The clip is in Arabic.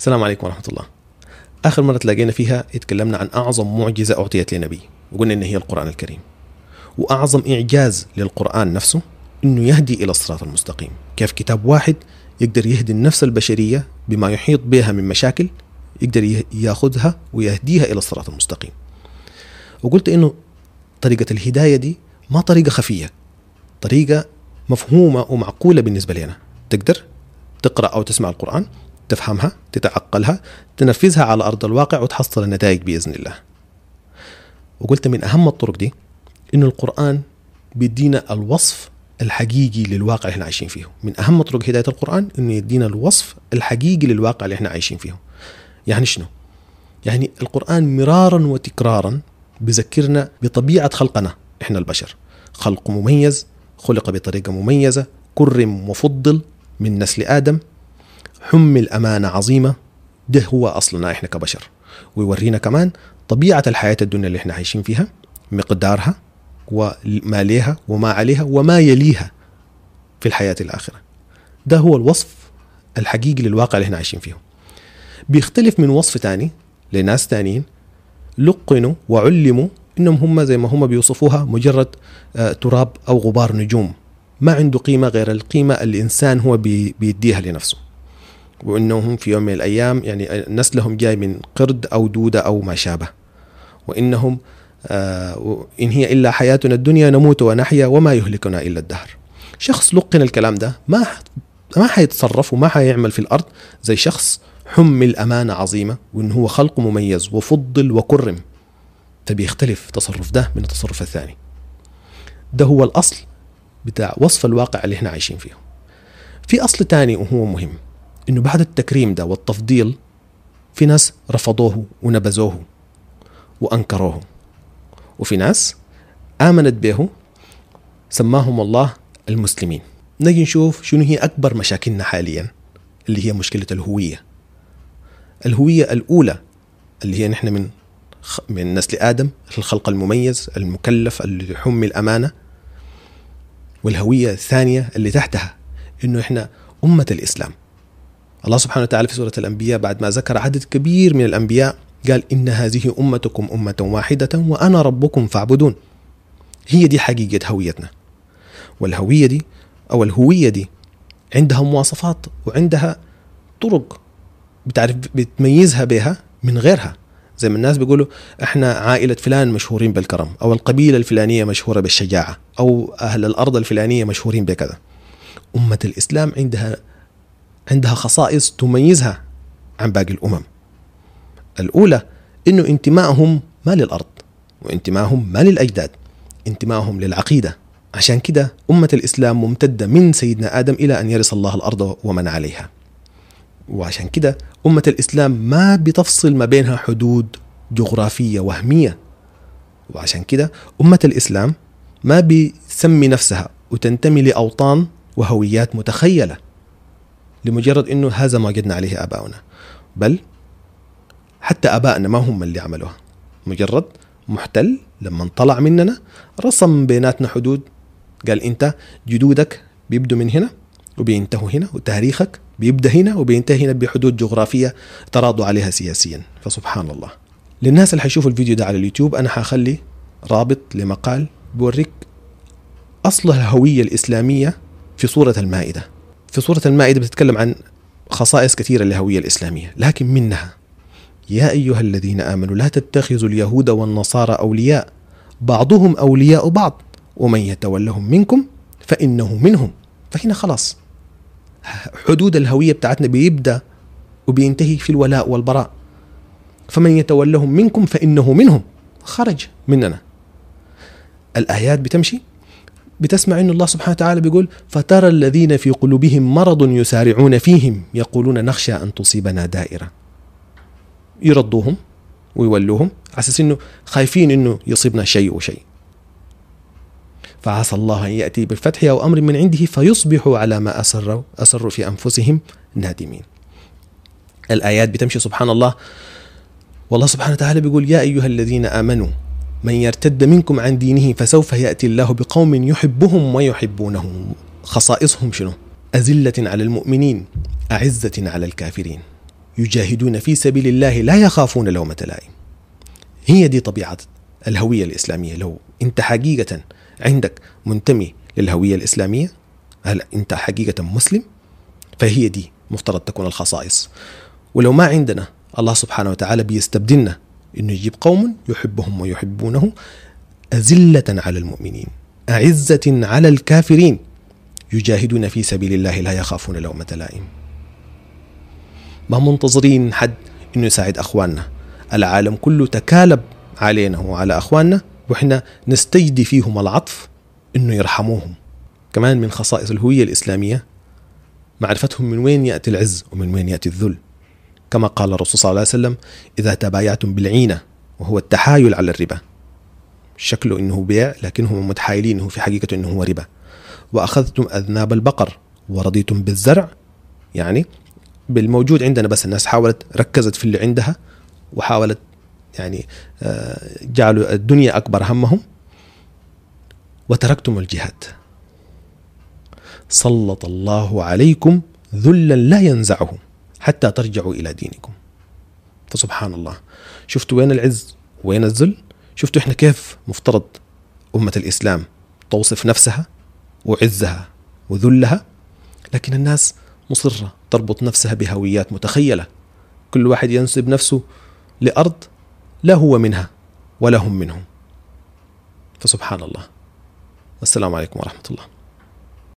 السلام عليكم ورحمة الله. آخر مرة تلاقينا فيها اتكلمنا عن أعظم معجزة أعطيت لنبي. وقلنا إن هي القرآن الكريم. وأعظم إعجاز للقرآن نفسه إنه يهدي إلى الصراط المستقيم. كيف كتاب واحد يقدر يهدي النفس البشرية بما يحيط بها من مشاكل يقدر يأخذها ويهديها إلى الصراط المستقيم. وقلت إنه طريقة الهداية دي ما طريقة خفية. طريقة مفهومة ومعقولة بالنسبة لنا. تقدر تقرأ أو تسمع القرآن؟ تفهمها تتعقلها تنفذها على أرض الواقع وتحصل النتائج بإذن الله. وقلت من أهم الطرق دي إنه القرآن بيدينا الوصف الحقيقي للواقع اللي إحنا عايشين فيه. من أهم طرق هداية القرآن إنه يدينا الوصف الحقيقي للواقع اللي إحنا عايشين فيه. يعني شنو؟ يعني القرآن مرارا وتكرارا بذكرنا بطبيعة خلقنا إحنا البشر. خلق مميز خلق بطريقة مميزة كرم وفضل من نسل آدم حمل أمانة عظيمة. ده هو أصلنا إحنا كبشر. ويورينا كمان طبيعة الحياة الدنيا اللي إحنا عايشين فيها مقدارها وما ليها وما عليها وما يليها في الحياة الآخرة. ده هو الوصف الحقيقي للواقع اللي إحنا عايشين فيه. بيختلف من وصف تاني لناس تانيين لقنوا وعلموا إنهم هم زي ما هم بيوصفوها مجرد آه، تراب أو غبار نجوم. ما عنده قيمة غير القيمة الانسان هو بيديها لنفسه. وإنهم في يوم من الأيام يعني نسلهم جاي من قرد أو دودة أو ما شابه. وإنهم آه ان هي إلا حياتنا الدنيا نموت ونحيا وما يهلكنا إلا الدهر. شخص لقن الكلام ده ما ما حيتصرف وما حيعمل في الأرض زي شخص حمل امانه عظيمة وإن هو خلق مميز وفضل وكرم. فبيختلف تصرف ده من التصرف الثاني. ده هو الأصل بتاع وصف الواقع اللي إحنا عايشين فيه. في أصل تاني وهو مهم. إنه بعد التكريم ده والتفضيل في ناس رفضوه ونبذوه وأنكروه. وفي ناس آمنت به سماهم الله المسلمين. نجي نشوف شنو هي أكبر مشاكلنا حاليا اللي هي مشكلة الهوية. الهوية الأولى اللي هي نحن من من نسل آدم الخلق المميز المكلف اللي يحمل الأمانة. والهوية الثانية اللي تحتها إنه إحنا أمة الإسلام. الله سبحانه وتعالى في سورة الأنبياء بعد ما ذكر عدد كبير من الأنبياء قال إن هذه أمتكم أمة واحدة وأنا ربكم فاعبدون. هي دي حقيقة هويتنا. والهوية دي أو الهوية دي عندها مواصفات وعندها طرق بتعرف بتميزها بها من غيرها. زي ما الناس بيقولوا إحنا عائلة فلان مشهورين بالكرم أو القبيلة الفلانية مشهورة بالشجاعة أو أهل الأرض الفلانية مشهورين بكذا. أمة الإسلام عندها عندها خصائص تميزها عن باقي الأمم. الأولى أنه انتمائهم ما للأرض وانتمائهم ما للأجداد انتمائهم للعقيدة. عشان كده أمة الإسلام ممتدة من سيدنا آدم إلى أن يرث الله الأرض ومن عليها. وعشان كده أمة الإسلام ما بتفصل ما بينها حدود جغرافية وهمية. وعشان كده أمة الإسلام ما بتسمي نفسها وتنتمي لأوطان وهويات متخيلة. لمجرد إنه هذا ما وجدنا عليه آباؤنا. بل حتى ابائنا ما هم اللي عملوها. مجرد محتل لما طلع مننا رسم بيناتنا حدود. قال أنت جدودك بيبدوا من هنا وبينتهوا هنا وتاريخك بيبدأ هنا وبينتهي هنا بحدود جغرافية تراضوا عليها سياسيا. فسبحان الله. للناس اللي حيشوفوا الفيديو ده على اليوتيوب أنا حخلي رابط لمقال بوريك أصل الهوية الإسلامية في سوره المائدة. في سورة المائدة بتتكلم عن خصائص كثيرة للهوية الإسلامية لكن منها يا أيها الذين آمنوا لا تتخذوا اليهود والنصارى أولياء بعضهم أولياء بعض ومن يتولهم منكم فإنه منهم. فهنا خلاص حدود الهوية بتاعتنا بيبدأ وبينتهي في الولاء والبراء. فمن يتولهم منكم فإنه منهم خرج مننا. الآيات بتمشي؟ بتسمع إن الله سبحانه وتعالى بيقول فترى الذين في قلوبهم مرض يسارعون فيهم يقولون نخشى أن تصيبنا دائرة. يردوهم ويولوهم على أساس إنه خايفين إنه يصيبنا شيء وشيء فعسى الله أن يأتي بالفتح أو أمر من عنده فيصبحوا على ما أسروا أسروا في أنفسهم نادمين. الآيات بتمشي سبحان الله. والله سبحانه وتعالى بيقول يا أيها الذين آمنوا من يرتد منكم عن دينه فسوف يأتي الله بقوم يحبهم ويحبونه. خصائصهم شنو؟ أزلة على المؤمنين أعزة على الكافرين. يجاهدون في سبيل الله لا يخافون لومة لائم. هي دي طبيعة الهوية الإسلامية. لو أنت حقيقة عندك منتمي للهوية الإسلامية هل أنت حقيقة مسلم؟ فهي دي مفترض تكون الخصائص. ولو ما عندنا الله سبحانه وتعالى بيستبدلنا إنه يجيب قوم يحبهم ويحبونه أذلة على المؤمنين أعزة على الكافرين. يجاهدون في سبيل الله لا يخافون لومة لائم. ما منتظرين حد إنه يساعد أخواننا. العالم كله تكالب علينا وعلى أخواننا وإحنا نستجدي فيهم العطف إنه يرحموهم. كمان من خصائص الهوية الإسلامية معرفتهم من وين يأتي العز ومن وين يأتي الذل. كما قال الرسول صلى الله عليه وسلم إذا تبايعتم بالعينة وهو التحايل على الربا. شكله إنه بيع لكنهم متحايلين إنه في حقيقة إنه هو ربا. وأخذتم أذناب البقر ورضيتم بالزرع يعني بالموجود عندنا بس الناس حاولت ركزت في اللي عندها وحاولت يعني آه، جعلوا الدنيا أكبر همهم وتركتم الجهاد. سلط الله عليكم ذلا لا ينزعه. حتى ترجعوا إلى دينكم. فسبحان الله شفتوا وين العز وين الذل؟ شفتوا إحنا كيف مفترض أمة الإسلام توصف نفسها وعزها وذلها؟ لكن الناس مصرة تربط نفسها بهويات متخيلة. كل واحد ينسب نفسه لأرض لا هو منها ولا هم منهم. فسبحان الله السلام عليكم ورحمة الله.